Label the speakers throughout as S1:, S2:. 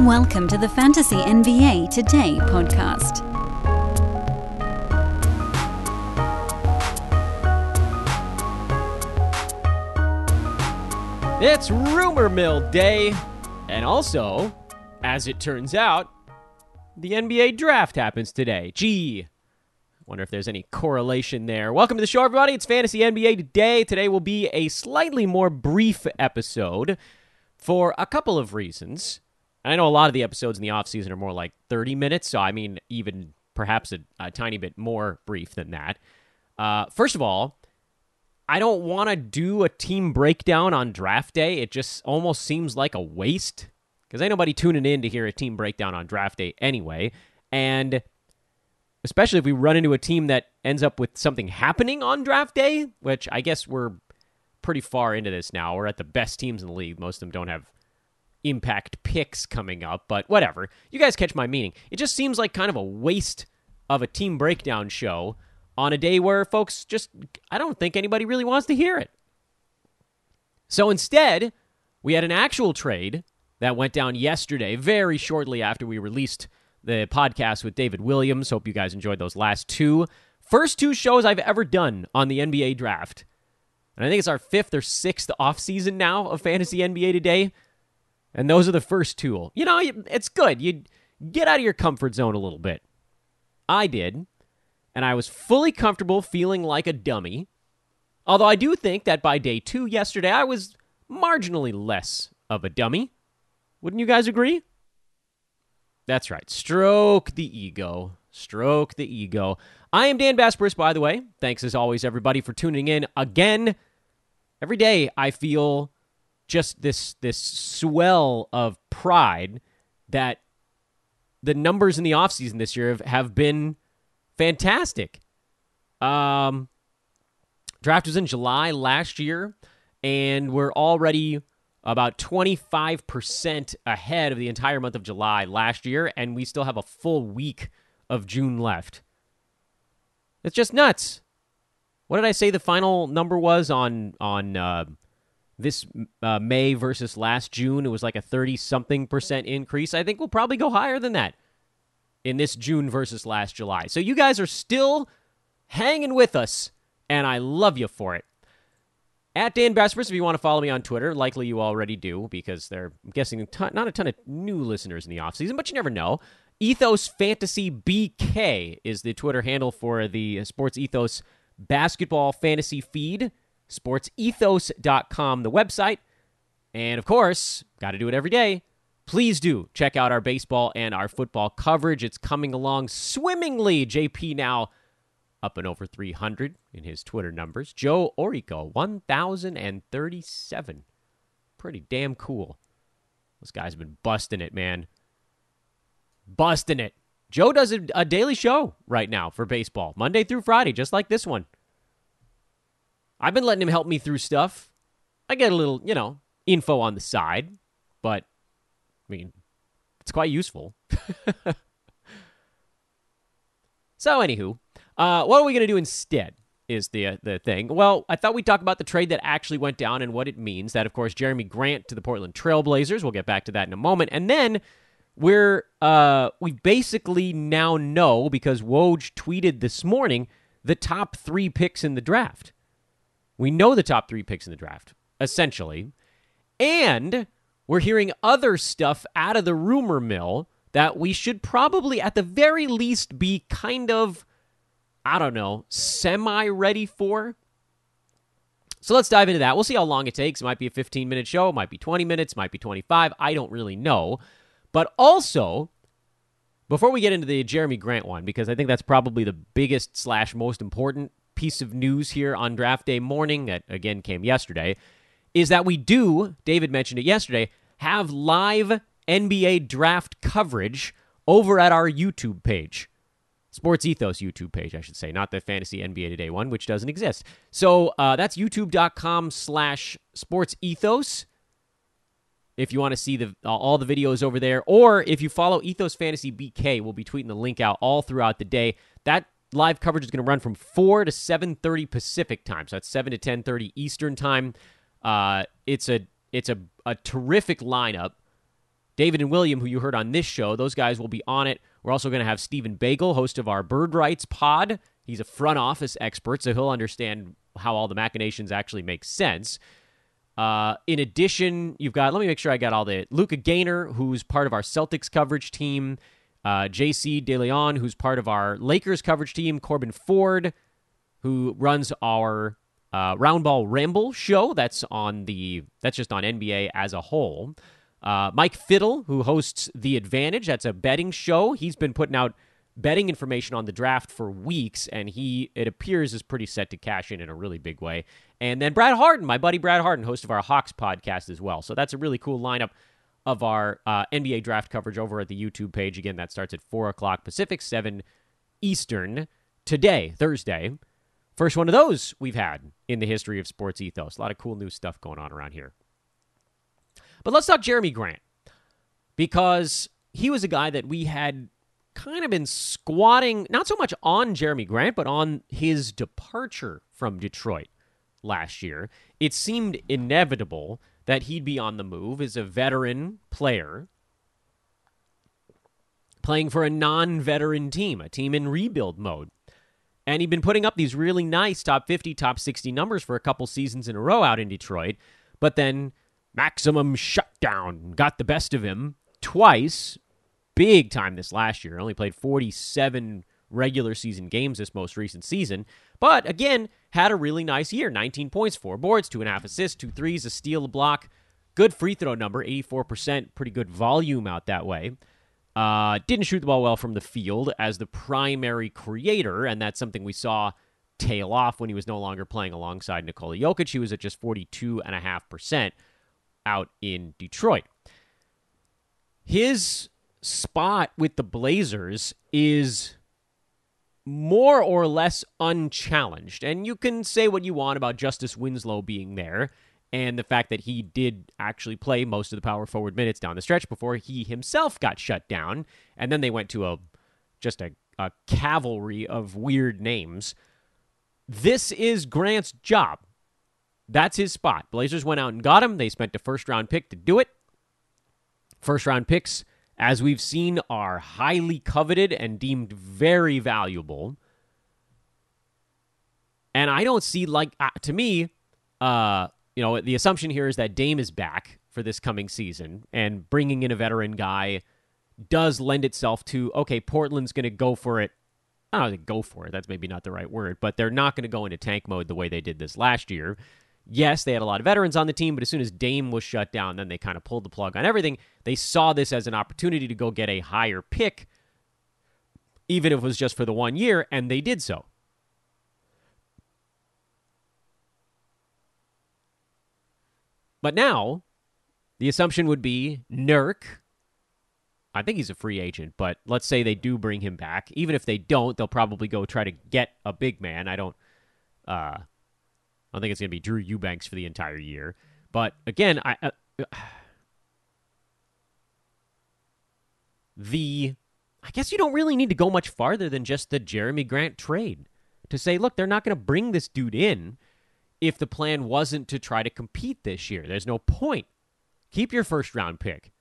S1: Welcome to the Fantasy NBA Today podcast.
S2: It's Rumor Mill Day. And also, as it turns out, the NBA draft happens today. Gee, wonder if there's any correlation there. Welcome to the show, everybody. It's Fantasy NBA Today. Today will be a slightly more brief episode for a couple of reasons. I know a lot of the episodes in the offseason are more like 30 minutes, so I mean, even perhaps a, a tiny bit more brief than that. Uh, first of all, I don't want to do a team breakdown on draft day. It just almost seems like a waste because ain't nobody tuning in to hear a team breakdown on draft day anyway. And especially if we run into a team that ends up with something happening on draft day, which I guess we're pretty far into this now. We're at the best teams in the league. Most of them don't have impact picks coming up, but whatever. You guys catch my meaning. It just seems like kind of a waste of a team breakdown show on a day where folks just, I don't think anybody really wants to hear it. So instead, we had an actual trade that went down yesterday, very shortly after we released the podcast with David Williams. Hope you guys enjoyed those last two. First two shows I've ever done on the NBA draft. And I think it's our fifth or sixth off season now of Fantasy NBA Today. And those are the first two. You know, it's good. You get out of your comfort zone a little bit. I did and I was fully comfortable feeling like a dummy. Although I do think that by day two yesterday, I was marginally less of a dummy. Wouldn't you guys agree? That's right. Stroke the ego. Stroke the ego. I am Dan Besbris, by the way. Thanks as always, everybody, for tuning in again. Every day I feel just this this swell of pride that the numbers in the offseason this year have, have been fantastic. Um, draft was in July last year, and we're already about 25% ahead of the entire month of July last year, and we still have a full week of June left. It's just nuts. What did I say the final number was on on uh, this uh, May versus last June? It was like a 30 something percent increase. I think we'll probably go higher than that in this June versus last July. So you guys are still hanging with us, and I love you for it. At Dan Besbris, if you want to follow me on Twitter, likely you already do because they're I'm guessing a ton, not a ton of new listeners in the offseason, but you never know. Ethos Fantasy BK is the Twitter handle for the Sports Ethos basketball fantasy feed. SportsEthos.com, the website. And of course, got to do it every day please do check out our baseball and our football coverage. It's coming along swimmingly. JP now up and over 300 in his Twitter numbers. Joe Orico, 1,037. Pretty damn cool. Those guys been busting it, man. Busting it. Joe does a, a daily show right now for baseball, Monday through Friday, just like this one. I've been letting him help me through stuff. I get a little, you know, info on the side, but I mean, it's quite useful. so, anywho, uh, what are we going to do instead? Is the uh, the thing? Well, I thought we'd talk about the trade that actually went down and what it means. That, of course, Jerami Grant to the Portland Trailblazers. We'll get back to that in a moment, and then we're uh, we basically now know because Woj tweeted this morning the top three picks in the draft. We know the top three picks in the draft essentially, and we're hearing other stuff out of the rumor mill that we should probably, at the very least, be kind of, I don't know, semi ready for. So let's dive into that. We'll see how long it takes. It might be a 15 minute show, might be 20 minutes, might be 25. I don't really know. But also, before we get into the Jerami Grant one, because I think that's probably the biggest slash most important piece of news here on draft day morning that again came yesterday is that we do, David mentioned it yesterday, have live NBA draft coverage over at our YouTube page. Sports Ethos YouTube page, I should say, not the Fantasy NBA Today one, which doesn't exist. So uh, that's youtube.com slash sports ethos if you want to see the uh, all the videos over there. Or if you follow Ethos Fantasy BK, we'll be tweeting the link out all throughout the day. That live coverage is going to run from 4 to 7.30 Pacific time. So that's 7 to 10.30 Eastern time. Uh, it's a it's a, a terrific lineup David and William, who you heard on this show, those guys will be on it. We're also going to have Stephen Bagel, host of our Bird Rights pod. He's a front office expert, so he'll understand how all the machinations actually make sense. Uh, in addition, you've got, let me make sure I got all the Luca Gaynor, who's part of our Celtics coverage team, uh, JC DeLeon, who's part of our Lakers coverage team, Corbin Ford, who runs our uh, Roundball Ramble show. That's on the, that's just on NBA as a whole. Uh, Mike Fiddle, who hosts The Advantage, that's a betting show. He's been putting out betting information on the draft for weeks, and he, it appears, is pretty set to cash in in a really big way. And then Brad Harden, my buddy Brad Harden, host of our Hawks podcast as well. So that's a really cool lineup of our uh, NBA draft coverage over at the YouTube page. Again, that starts at 4 o'clock Pacific, 7 Eastern today, Thursday. First one of those we've had in the history of Sports Ethos. A lot of cool new stuff going on around here. But let's talk Jerami Grant because he was a guy that we had kind of been squatting, not so much on Jerami Grant, but on his departure from Detroit last year. It seemed inevitable that he'd be on the move is a veteran player playing for a non veteran team, a team in rebuild mode. And he'd been putting up these really nice top 50, top 60 numbers for a couple seasons in a row out in Detroit. But then maximum shutdown got the best of him twice big time this last year. Only played 47 regular season games this most recent season. But again, had a really nice year 19 points, four boards, two and a half assists, two threes, a steal, a block. Good free throw number, 84%. Pretty good volume out that way. Uh, didn't shoot the ball well from the field as the primary creator, and that's something we saw tail off when he was no longer playing alongside Nikola Jokic. He was at just 42.5% out in Detroit. His spot with the Blazers is more or less unchallenged. And you can say what you want about Justice Winslow being there and the fact that he did actually play most of the power forward minutes down the stretch before he himself got shut down. And then they went to a just a, a cavalry of weird names. This is Grant's job. That's his spot. Blazers went out and got him. They spent a first round pick to do it. First round picks as we've seen, are highly coveted and deemed very valuable. And I don't see like uh, to me, uh, you know, the assumption here is that Dame is back for this coming season, and bringing in a veteran guy does lend itself to okay, Portland's going to go for it. I don't think go for it. That's maybe not the right word, but they're not going to go into tank mode the way they did this last year yes, they had a lot of veterans on the team, but as soon as Dame was shut down, then they kind of pulled the plug on everything. They saw this as an opportunity to go get a higher pick, even if it was just for the one year, and they did so. But now, the assumption would be Nurk. I think he's a free agent, but let's say they do bring him back. Even if they don't, they'll probably go try to get a big man. I don't. Uh, don't think it's going to be Drew Eubanks for the entire year. But again, I uh, the I guess you don't really need to go much farther than just the Jerami Grant trade to say, look, they're not going to bring this dude in if the plan wasn't to try to compete this year. There's no point. Keep your first round pick.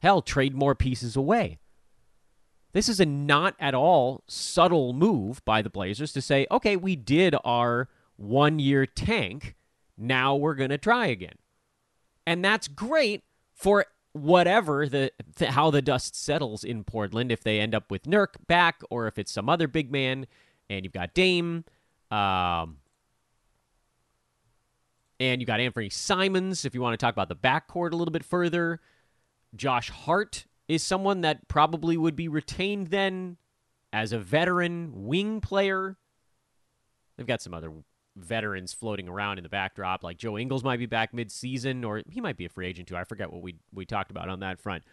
S2: Hell, trade more pieces away. This is a not at all subtle move by the Blazers to say, okay, we did our one year tank. Now we're going to try again. And that's great for whatever the th- how the dust settles in Portland if they end up with Nurk back or if it's some other big man and you've got Dame um, and you got Anthony Simons if you want to talk about the backcourt a little bit further. Josh Hart is someone that probably would be retained then as a veteran wing player. They've got some other veterans floating around in the backdrop. Like Joe Ingles might be back mid-season, or he might be a free agent too. I forget what we we talked about on that front.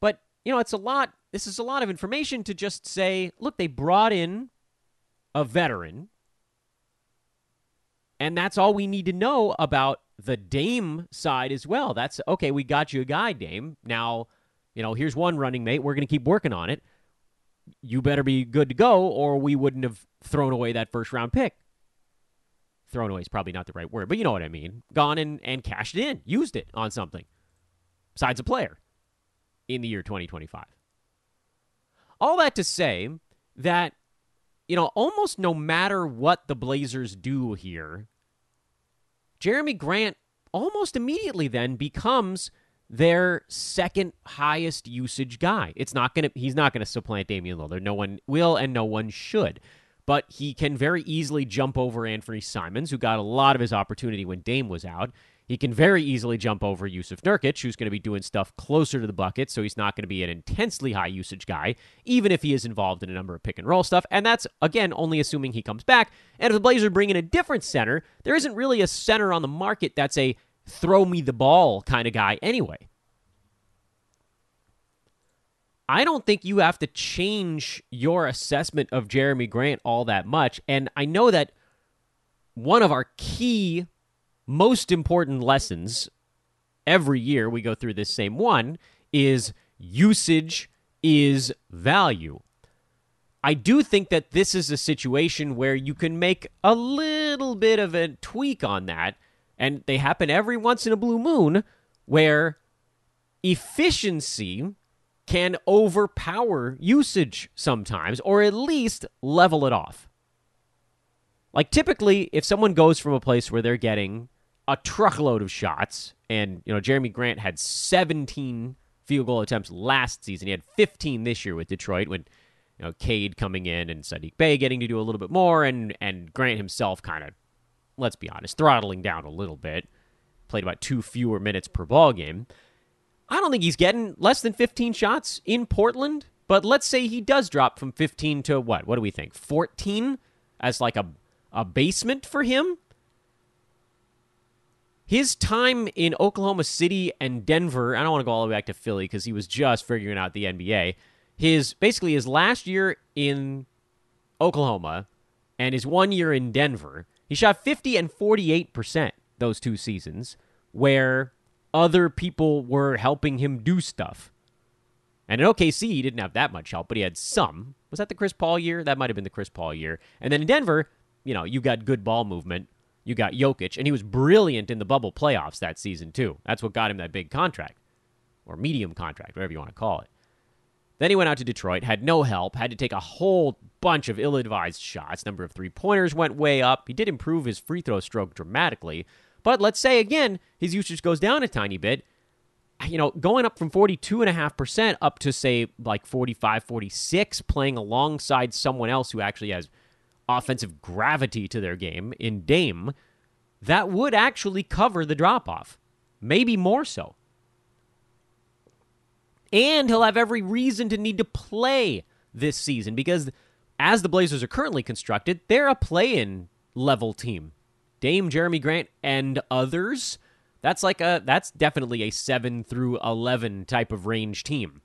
S2: But you know, it's a lot. This is a lot of information to just say, look, they brought in a veteran, and that's all we need to know about the Dame side as well. That's okay. We got you a guy, Dame. Now, you know, here's one running mate. We're going to keep working on it. You better be good to go, or we wouldn't have thrown away that first round pick thrown away is probably not the right word, but you know what I mean. Gone and, and cashed in, used it on something besides a player. in the year 2025. All that to say that, you know, almost no matter what the Blazers do here, Jerami Grant almost immediately then becomes their second highest usage guy. It's not going to he's not going to supplant Damian Lillard. No one will and no one should. But he can very easily jump over Anthony Simons, who got a lot of his opportunity when Dame was out. He can very easily jump over Yusuf Nurkic, who's going to be doing stuff closer to the bucket, so he's not going to be an intensely high usage guy, even if he is involved in a number of pick and roll stuff. And that's, again, only assuming he comes back. And if the Blazers bring in a different center, there isn't really a center on the market that's a throw me the ball kind of guy anyway. I don't think you have to change your assessment of Jerami Grant all that much. And I know that one of our key most important lessons every year we go through this same one is usage is value. I do think that this is a situation where you can make a little bit of a tweak on that, and they happen every once in a blue moon where efficiency can overpower usage sometimes, or at least level it off. Like typically, if someone goes from a place where they're getting a truckload of shots. And, you know, Jerami Grant had 17 field goal attempts last season. He had 15 this year with Detroit when, you know, Cade coming in and Saddiq Bey getting to do a little bit more and, and Grant himself kind of, let's be honest, throttling down a little bit. Played about two fewer minutes per ball game. I don't think he's getting less than 15 shots in Portland, but let's say he does drop from 15 to what? What do we think? 14 as like a a basement for him? his time in Oklahoma City and Denver, I don't want to go all the way back to Philly because he was just figuring out the NBA. His basically his last year in Oklahoma and his one year in Denver, he shot 50 and 48% those two seasons where other people were helping him do stuff. And in OKC, he didn't have that much help, but he had some. Was that the Chris Paul year? That might have been the Chris Paul year. And then in Denver, you know, you got good ball movement you got Jokic, and he was brilliant in the bubble playoffs that season, too. That's what got him that big contract, or medium contract, whatever you want to call it. Then he went out to Detroit, had no help, had to take a whole bunch of ill advised shots. Number of three pointers went way up. He did improve his free throw stroke dramatically. But let's say again, his usage goes down a tiny bit. You know, going up from 42.5% up to say like 45, 46, playing alongside someone else who actually has offensive gravity to their game in Dame, that would actually cover the drop off. Maybe more so. And he'll have every reason to need to play this season because, as the Blazers are currently constructed, they're a play in level team. Dame, Jerami Grant, and others. That's like a that's definitely a 7 through 11 type of range team.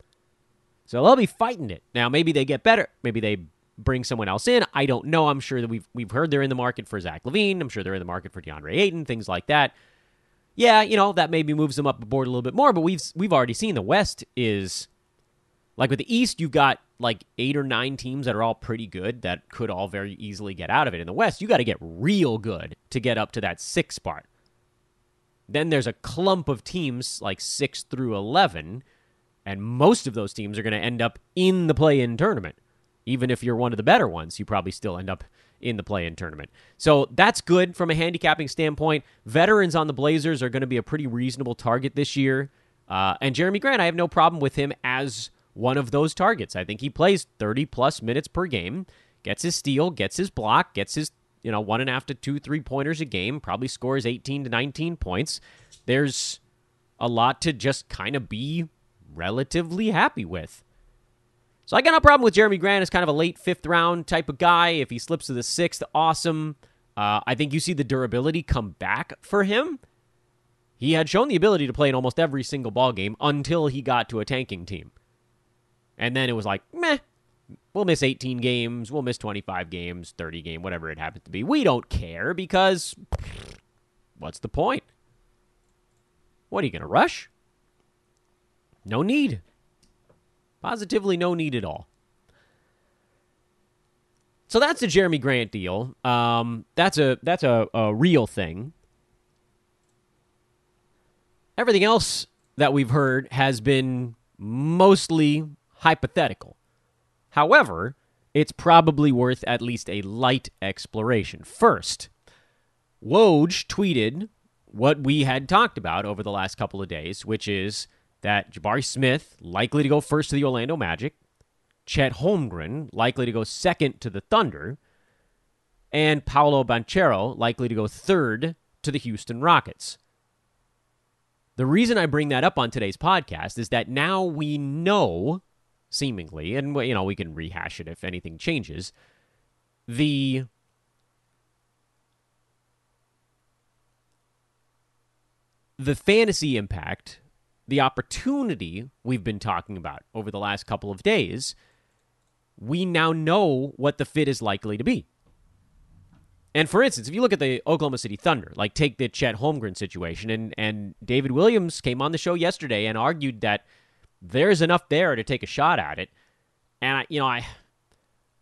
S2: So they'll be fighting it. Now maybe they get better, maybe they bring someone else in. I don't know. I'm sure that we've we've heard they're in the market for Zach LaVine. I'm sure they're in the market for DeAndre Ayton, things like that. Yeah, you know that maybe moves them up the board a little bit more. But we've we've already seen the West is like with the East, you've got like eight or nine teams that are all pretty good that could all very easily get out of it. In the West, you got to get real good to get up to that six spot. Then there's a clump of teams like six through eleven, and most of those teams are going to end up in the play-in tournament even if you're one of the better ones, you probably still end up in the play in tournament. So that's good from a handicapping standpoint. Veterans on the Blazers are going to be a pretty reasonable target this year. Uh, and Jerami Grant, I have no problem with him as one of those targets. I think he plays 30 plus minutes per game, gets his steal, gets his block, gets his you know one and a half to two three pointers a game, probably scores 18 to 19 points. There's a lot to just kind of be relatively happy with. So I got no problem with Jerami Grant as kind of a late fifth round type of guy. If he slips to the sixth, awesome. Uh, I think you see the durability come back for him. He had shown the ability to play in almost every single ball game until he got to a tanking team. And then it was like, meh, we'll miss 18 games, we'll miss 25 games, 30 game, whatever it happens to be. We don't care because what's the point? What are you going to rush? No need. Positively no need at all. So that's a Jerami Grant deal. Um, that's a that's a, a real thing. Everything else that we've heard has been mostly hypothetical. However, it's probably worth at least a light exploration. First, Woj tweeted what we had talked about over the last couple of days, which is that Jabari Smith likely to go first to the Orlando Magic, Chet Holmgren likely to go second to the Thunder, and Paolo Banchero likely to go third to the Houston Rockets. The reason I bring that up on today's podcast is that now we know, seemingly, and you know we can rehash it if anything changes, the the fantasy impact, the opportunity we've been talking about over the last couple of days, we now know what the fit is likely to be. And for instance, if you look at the Oklahoma City Thunder, like take the Chet Holmgren situation, and, and David Williams came on the show yesterday and argued that there's enough there to take a shot at it. And I, you know, I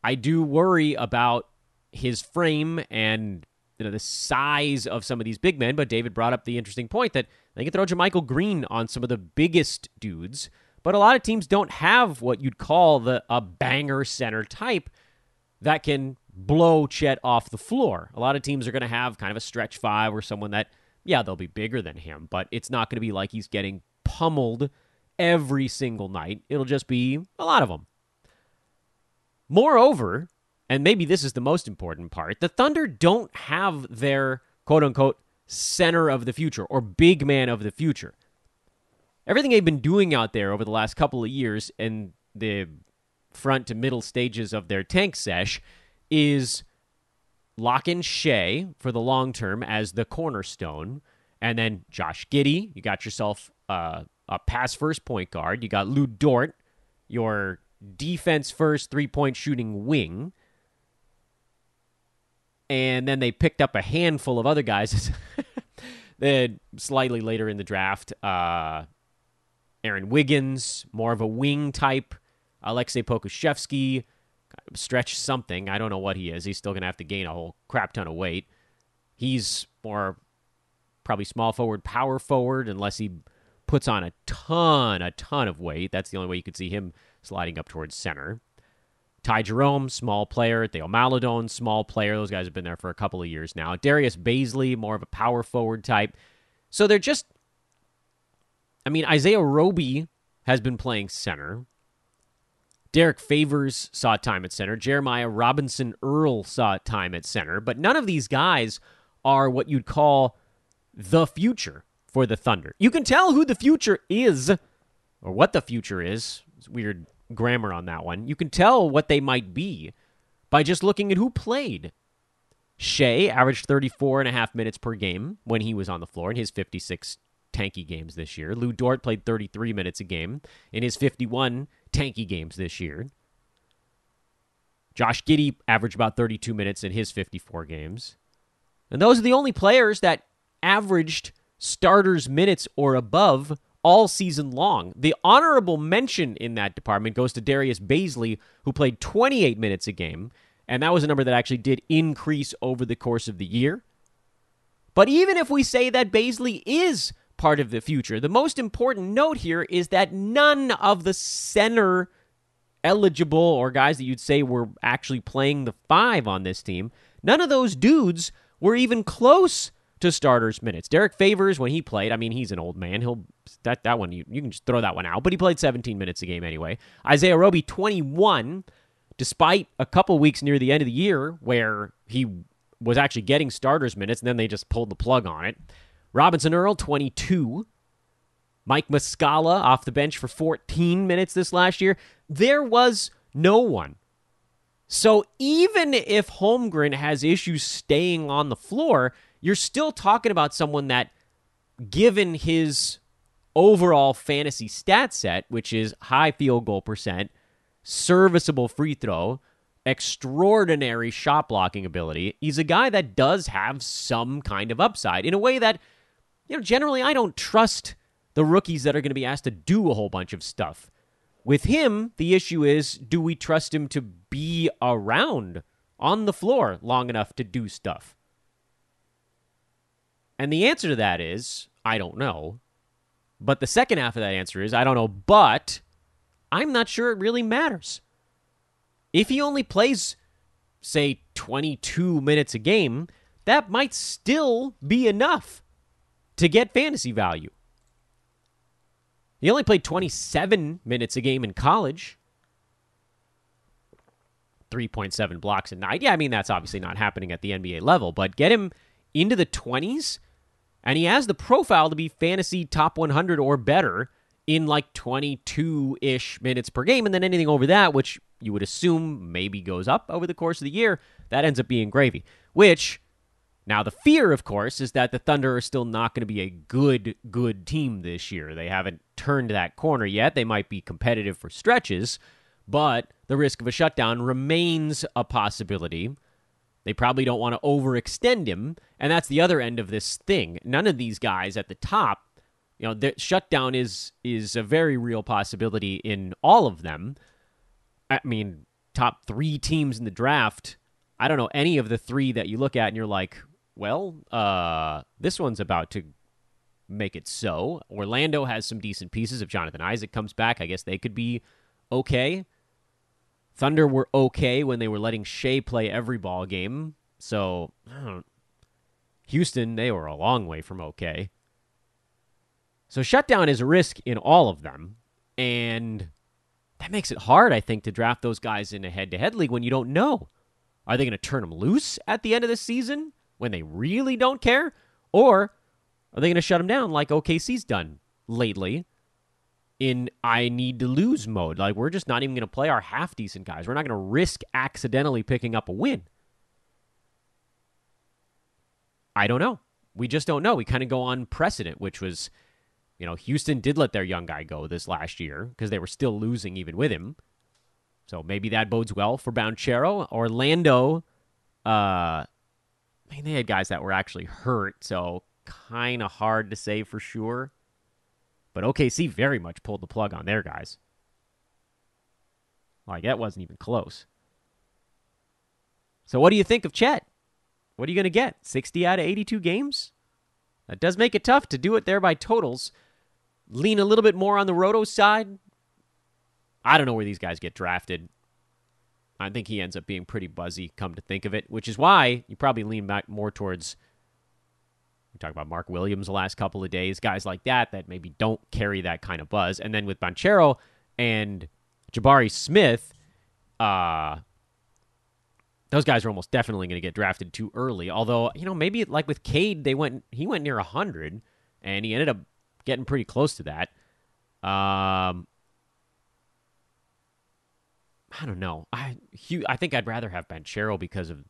S2: I do worry about his frame and you know the size of some of these big men. But David brought up the interesting point that they can throw JaMychal Green on some of the biggest dudes, but a lot of teams don't have what you'd call the a banger center type that can blow Chet off the floor. A lot of teams are going to have kind of a stretch five or someone that, yeah, they'll be bigger than him, but it's not going to be like he's getting pummeled every single night. It'll just be a lot of them. Moreover, and maybe this is the most important part, the Thunder don't have their quote unquote center of the future or big man of the future. Everything they've been doing out there over the last couple of years in the front to middle stages of their tank sesh is lock in Shai for the long term as the cornerstone, and then Josh Giddey. You got yourself uh, a pass first point guard. You got Lu Dort, your defense first three point shooting wing. And then they picked up a handful of other guys. then slightly later in the draft, uh, Aaron Wiggins, more of a wing type. Aleksej Pokusevski, stretch something. I don't know what he is. He's still going to have to gain a whole crap ton of weight. He's more probably small forward, power forward, unless he puts on a ton, a ton of weight. That's the only way you could see him sliding up towards center. Ty Jerome, small player. Theo Maledon, small player. Those guys have been there for a couple of years now. Darius Bazley, more of a power forward type. So they're just. I mean, Isaiah Roby has been playing center. Derrick Favors saw time at center. Jeremiah Robinson Earl saw time at center. But none of these guys are what you'd call the future for the Thunder. You can tell who the future is, or what the future is. It's weird grammar on that one. You can tell what they might be by just looking at who played. Shai averaged 34 and a half minutes per game when he was on the floor in his 56 tanky games this year. Lu Dort played 33 minutes a game in his 51 tanky games this year. Josh Giddey averaged about 32 minutes in his 54 games. And those are the only players that averaged starters minutes or above all season long. The honorable mention in that department goes to Darius Bazley, who played 28 minutes a game, and that was a number that actually did increase over the course of the year. But even if we say that Bazley is part of the future. The most important note here is that none of the center eligible or guys that you'd say were actually playing the five on this team, none of those dudes were even close to starters minutes. Derrick Favors, when he played, I mean, he's an old man. He'll that that one you, you can just throw that one out. But he played 17 minutes a game anyway. Isaiah Roby, 21, despite a couple weeks near the end of the year where he was actually getting starters minutes, and then they just pulled the plug on it. Robinson Earl, 22. Mike Muscala off the bench for 14 minutes this last year. There was no one. So even if Holmgren has issues staying on the floor, you're still talking about someone that, given his overall fantasy stat set, which is high field goal percent, serviceable free throw, extraordinary shot blocking ability, he's a guy that does have some kind of upside in a way that you know, generally I don't trust the rookies that are going to be asked to do a whole bunch of stuff. With him, the issue is do we trust him to be around on the floor long enough to do stuff? And the answer to that is I don't know. But the second half of that answer is I don't know, but I'm not sure it really matters. If he only plays, say, 22 minutes a game, that might still be enough to get fantasy value. He only played 27 minutes a game in college. 3.7 blocks a night. Yeah, I mean, that's obviously not happening at the NBA level, but get him into the 20s, and he has the profile to be fantasy top 100 or better in like 22 ish minutes per game. And then anything over that, which you would assume maybe goes up over the course of the year, that ends up being gravy. Which, now the fear, of course, is that the Thunder are still not going to be a good, good team this year. They haven't turned that corner yet. They might be competitive for stretches, but the risk of a shutdown remains a possibility. They probably don't want to overextend him, and that's the other end of this thing. None of these guys at the top, you know, the shutdown is is a very real possibility in all of them. I mean, top 3 teams in the draft, I don't know any of the 3 that you look at and you're like, well, uh this one's about to make it so. Orlando has some decent pieces if Jonathan Isaac comes back, I guess they could be okay. Thunder were okay when they were letting Shai play every ball game. So, Houston, they were a long way from okay. So, shutdown is a risk in all of them. And that makes it hard, I think, to draft those guys in a head to head league when you don't know. Are they going to turn them loose at the end of the season when they really don't care? Or are they going to shut them down like OKC's done lately in I need to lose mode. Like we're just not even going to play our half decent guys. We're not going to risk accidentally picking up a win. I don't know. We just don't know. We kind of go on precedent, which was, you know, Houston did let their young guy go this last year because they were still losing even with him. So maybe that bodes well for Banchero. Orlando, uh, I mean, they had guys that were actually hurt, so kind of hard to say for sure. But OKC very much pulled the plug on their guys. Like, that wasn't even close. So, what do you think of Chet? What are you going to get? 60 out of 82 games? That does make it tough to do it there by totals. Lean a little bit more on the Roto side. I don't know where these guys get drafted. I think he ends up being pretty buzzy, come to think of it, which is why you probably lean back more towards we talk about Mark Williams the last couple of days, guys like that that maybe don't carry that kind of buzz. And then with Banchero and Jabari Smith, uh, those guys are almost definitely going to get drafted too early. Although, you know, maybe like with Cade, they went he went near 100 and he ended up getting pretty close to that. Um I don't know. I I think I'd rather have Banchero because of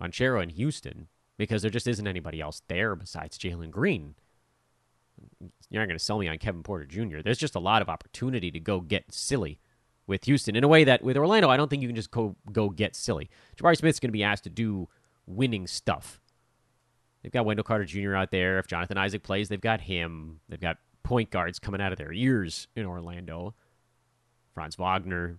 S2: Banchero in Houston because there just isn't anybody else there besides Jalen Green. You're not going to sell me on Kevin Porter Jr. There's just a lot of opportunity to go get silly with Houston in a way that with Orlando, I don't think you can just go go get silly. Jabari Smith's going to be asked to do winning stuff. They've got Wendell Carter Jr. out there. If Jonathan Isaac plays, they've got him. They've got point guards coming out of their ears in Orlando. Franz Wagner,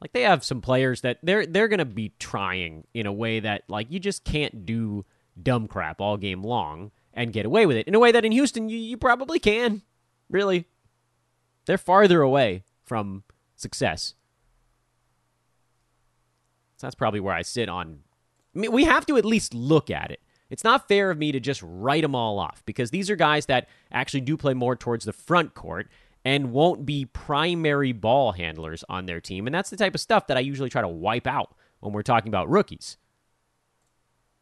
S2: like they have some players that they're they're going to be trying in a way that like you just can't do dumb crap all game long and get away with it in a way that in Houston you, you probably can. Really. They're farther away from success. So that's probably where I sit on I mean, we have to at least look at it. It's not fair of me to just write them all off because these are guys that actually do play more towards the front court and won't be primary ball handlers on their team. And that's the type of stuff that I usually try to wipe out when we're talking about rookies.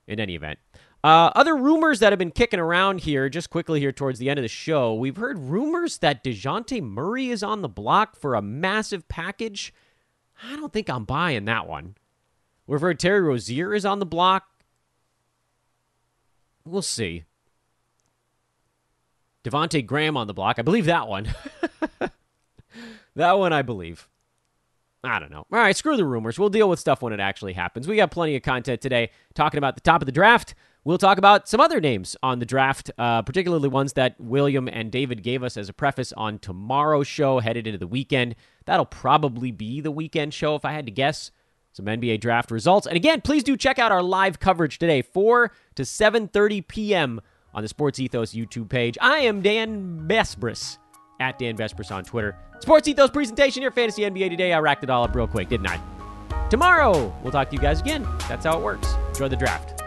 S2: In any event, uh, other rumors that have been kicking around here, just quickly here towards the end of the show, we've heard rumors that DeJounte Murray is on the block for a massive package. I don't think I'm buying that one. We've heard Terry Rozier is on the block. We'll see. Devonte Graham on the block. I believe that one. that one I believe. I don't know. All right, screw the rumors. We'll deal with stuff when it actually happens. We got plenty of content today talking about the top of the draft. We'll talk about some other names on the draft, uh, particularly ones that William and David gave us as a preface on tomorrow's show headed into the weekend. That'll probably be the weekend show if I had to guess. Some NBA draft results. And again, please do check out our live coverage today, 4 to 7:30 p.m on the Sports Ethos YouTube page. I am Dan Besbris at Dan Besbris on Twitter. Sports Ethos presentation here, Fantasy NBA today. I racked it all up real quick, didn't I? Tomorrow, we'll talk to you guys again. That's how it works. Enjoy the draft.